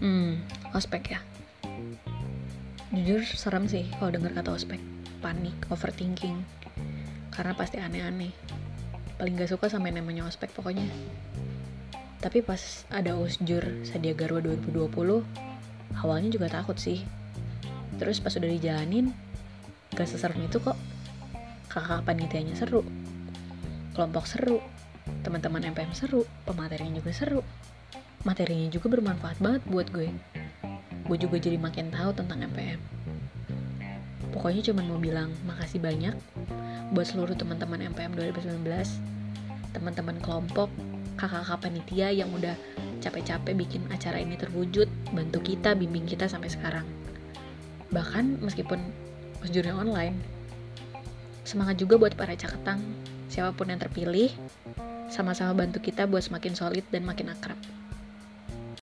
Hmm, ospek ya. Jujur serem sih kalau denger kata ospek. Panik, overthinking. Karena pasti aneh-aneh. Paling gak suka sama yang namanya ospek pokoknya. Tapi pas ada Usjur Sadia Garwa 2020, awalnya juga takut sih. Terus pas udah dijalanin, gak seserem itu kok. Kakak panitianya seru, kelompok seru, teman-teman MPM seru, pematerinya juga seru. Materinya juga bermanfaat banget buat gue. Gue juga jadi makin tahu tentang MPM. Pokoknya cuma mau bilang makasih banyak buat seluruh teman-teman MPM 2019, teman-teman kelompok, kakak-kakak panitia yang udah capek-capek bikin acara ini terwujud, bantu kita, bimbing kita sampai sekarang. Bahkan meskipun usjurnya online, semangat juga buat para caketang, siapa pun yang terpilih, sama-sama bantu kita buat semakin solid dan makin akrab.